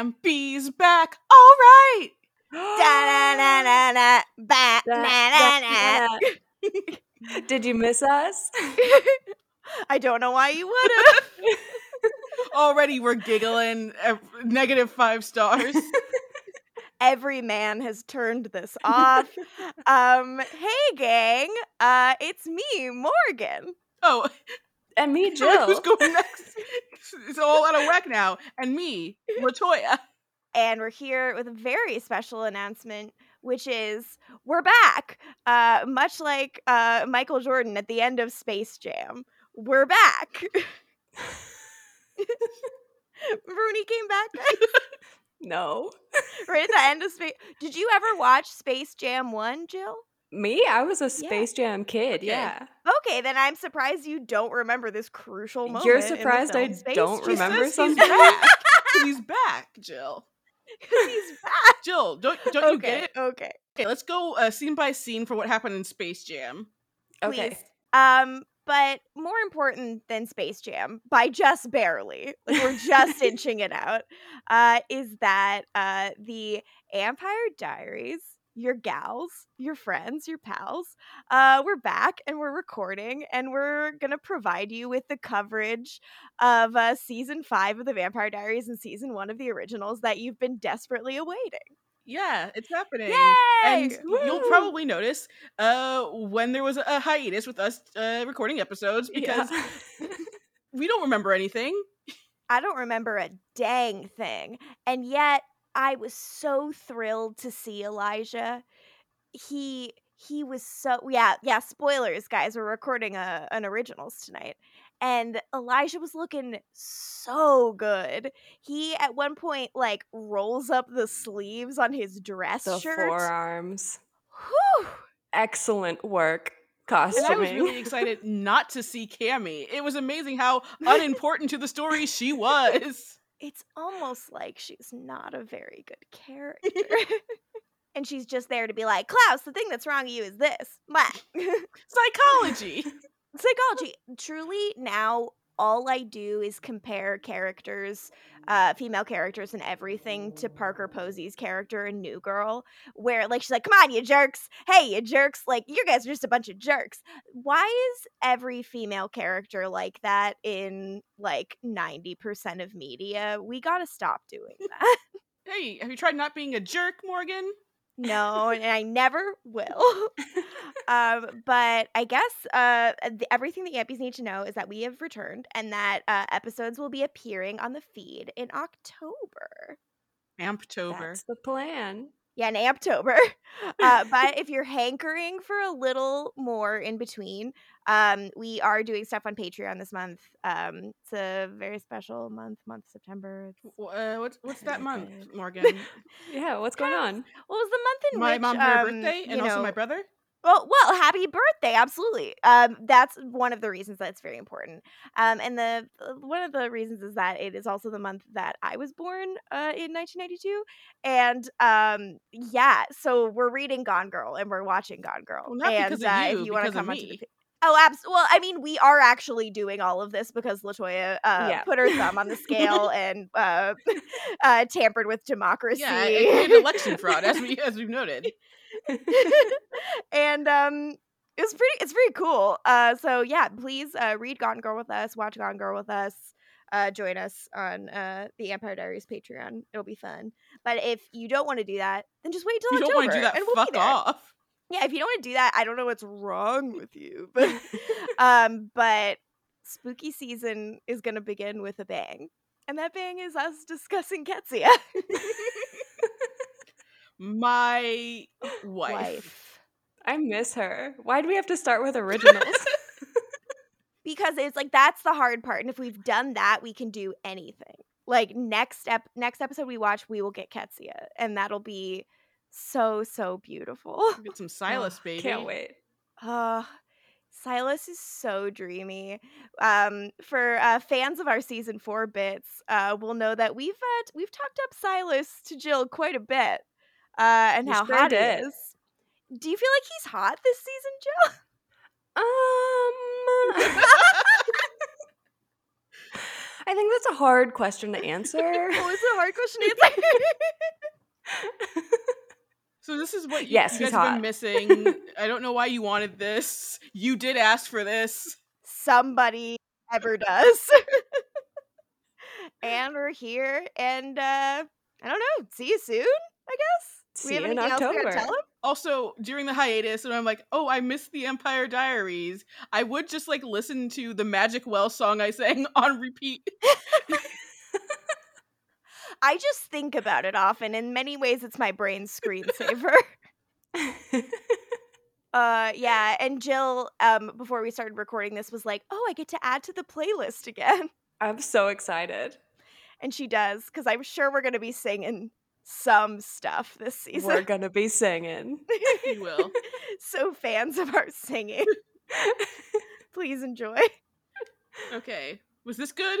Bambi's back. All right. Did you miss us? I don't know why you would have. Already we're giggling. uh, Negative five stars. Every man has turned this off. Um, hey gang, uh, it's me, Morgan. Oh, And me, Jill. who's going next? It's all out of whack now. And me, Latoya. and we're here with a very special announcement which is we're back uh much like uh michael jordan at the end of space jam we're back rooney came back No. right at the end of space did you ever watch space jam 1 jill Me? I was a Space Jam kid. Okay. Yeah. okay then i'm surprised you don't remember this crucial moment You're in the surprised I Space don't Jam. Remember says something? He's back. he's back, Jill. 'Cause he's back Jill, don't don't you get it? okay Okay, let's go uh, scene by scene for what happened in Space Jam. Okay. please. Um, but more important than Space Jam, by just barely, like we're just inching it out, uh, is that uh, the Ampire Diaries, your gals, your friends, your pals, uh, we're back and we're recording and we're gonna provide you with the coverage of uh, season five of the Vampire Diaries and season one of the originals that you've been desperately awaiting. Yeah, it's happening. Yay! And you'll probably notice uh, when there was a hiatus with us uh, recording episodes because Yeah. we don't remember anything. I don't remember a dang thing. And yet I was so thrilled to see Elijah. He he was so yeah, yeah, spoilers guys, we're recording a an originals tonight. And Elijah was looking so good. He at one point like rolls up the sleeves on his dress the shirt. forearms. Whew. Excellent work. And I was really excited not to see Cami. It was amazing how unimportant to the story she was. It's almost like she's not a very good character. and she's just there to be like, Klaus, the thing that's wrong with you is this. Blah. Psychology. Psychology. Truly, now all I do is compare characters, uh, female characters and everything to Parker Posey's character in New Girl, where like she's like, Come on, you jerks. Hey, you jerks. Like, you guys are just a bunch of jerks. Why is every female character like that in like 90% of media? We gotta stop doing that. Hey, have you tried not being a jerk, Morgan? No, and I never will. um, but I guess uh, th- everything that Yampies need to know is that we have returned and that uh, episodes will be appearing on the feed in October. Amptober. That's the plan. Yeah, in Amptober. Uh, but if you're hankering for a little more in between, um, we are doing stuff on Patreon this month. Um, it's a very special month, month September. Uh, what's what's that month, Morgan? Yeah, what's going on? well, it was the month in my which mom had her um, birthday, and you also my brother. Well, well, happy birthday! Absolutely. Um, that's one of the reasons that it's very important. Um, and the uh, one of the reasons is that it is also the month that I was born uh, in 1992, and um, yeah, so we're reading Gone Girl and we're watching Gone Girl. Well, not and because of uh, you, if you want to come onto the Oh, abs- well, I mean, we are actually doing all of this because Latoya uh, Yeah. put her thumb on the scale and uh, uh, tampered with democracy. Yeah, and, election fraud, as we as we've noted. and um it was pretty it's pretty cool uh so yeah please uh read gone girl with us watch gone girl with us uh join us on uh the Ampire Diaries patreon it'll be fun but if you don't want to do that then just wait till You don't want to do that. and we'll Fuck off. Yeah if you don't want to do that i don't know what's wrong with you but um but spooky season is gonna begin with a bang and that bang is us discussing Qetsiyah My wife. wife I miss her. Why do we have to start with originals? because it's like that's the hard part and if we've done that we can do anything like next ep- next episode we watch we will get Qetsiyah and that'll be so so beautiful Get some Silas, Oh, baby. Can't wait. uh silas is so dreamy um for uh fans of our season four bits uh will know that we've uh, we've talked up silas to jill quite a bit uh and We how sure hot did. he is do you feel like he's hot this season jill Um, I I think that's a hard question to answer. What was a hard question to answer? So this is what you, Yes, you he's guys have been missing. I don't know why you wanted this. You did ask for this. Somebody ever does. and we're here, and uh I don't know. See you soon, I guess. See you in anything else we gotta October. tell 'em? Also, during the hiatus, and I'm like, oh, I missed the Ampire Diaries. I would just like listen to the Magic Well song I sang on repeat. I just think about it often. In many ways, it's my brain's screensaver. uh yeah, and Jill, um, before we started recording this, was like, Oh, I get to add to the playlist again. I'm so excited. And she does, because I'm sure we're gonna be singing some stuff this season. We're gonna be singing. You will. so fans of our singing, please enjoy. Okay. Was this good?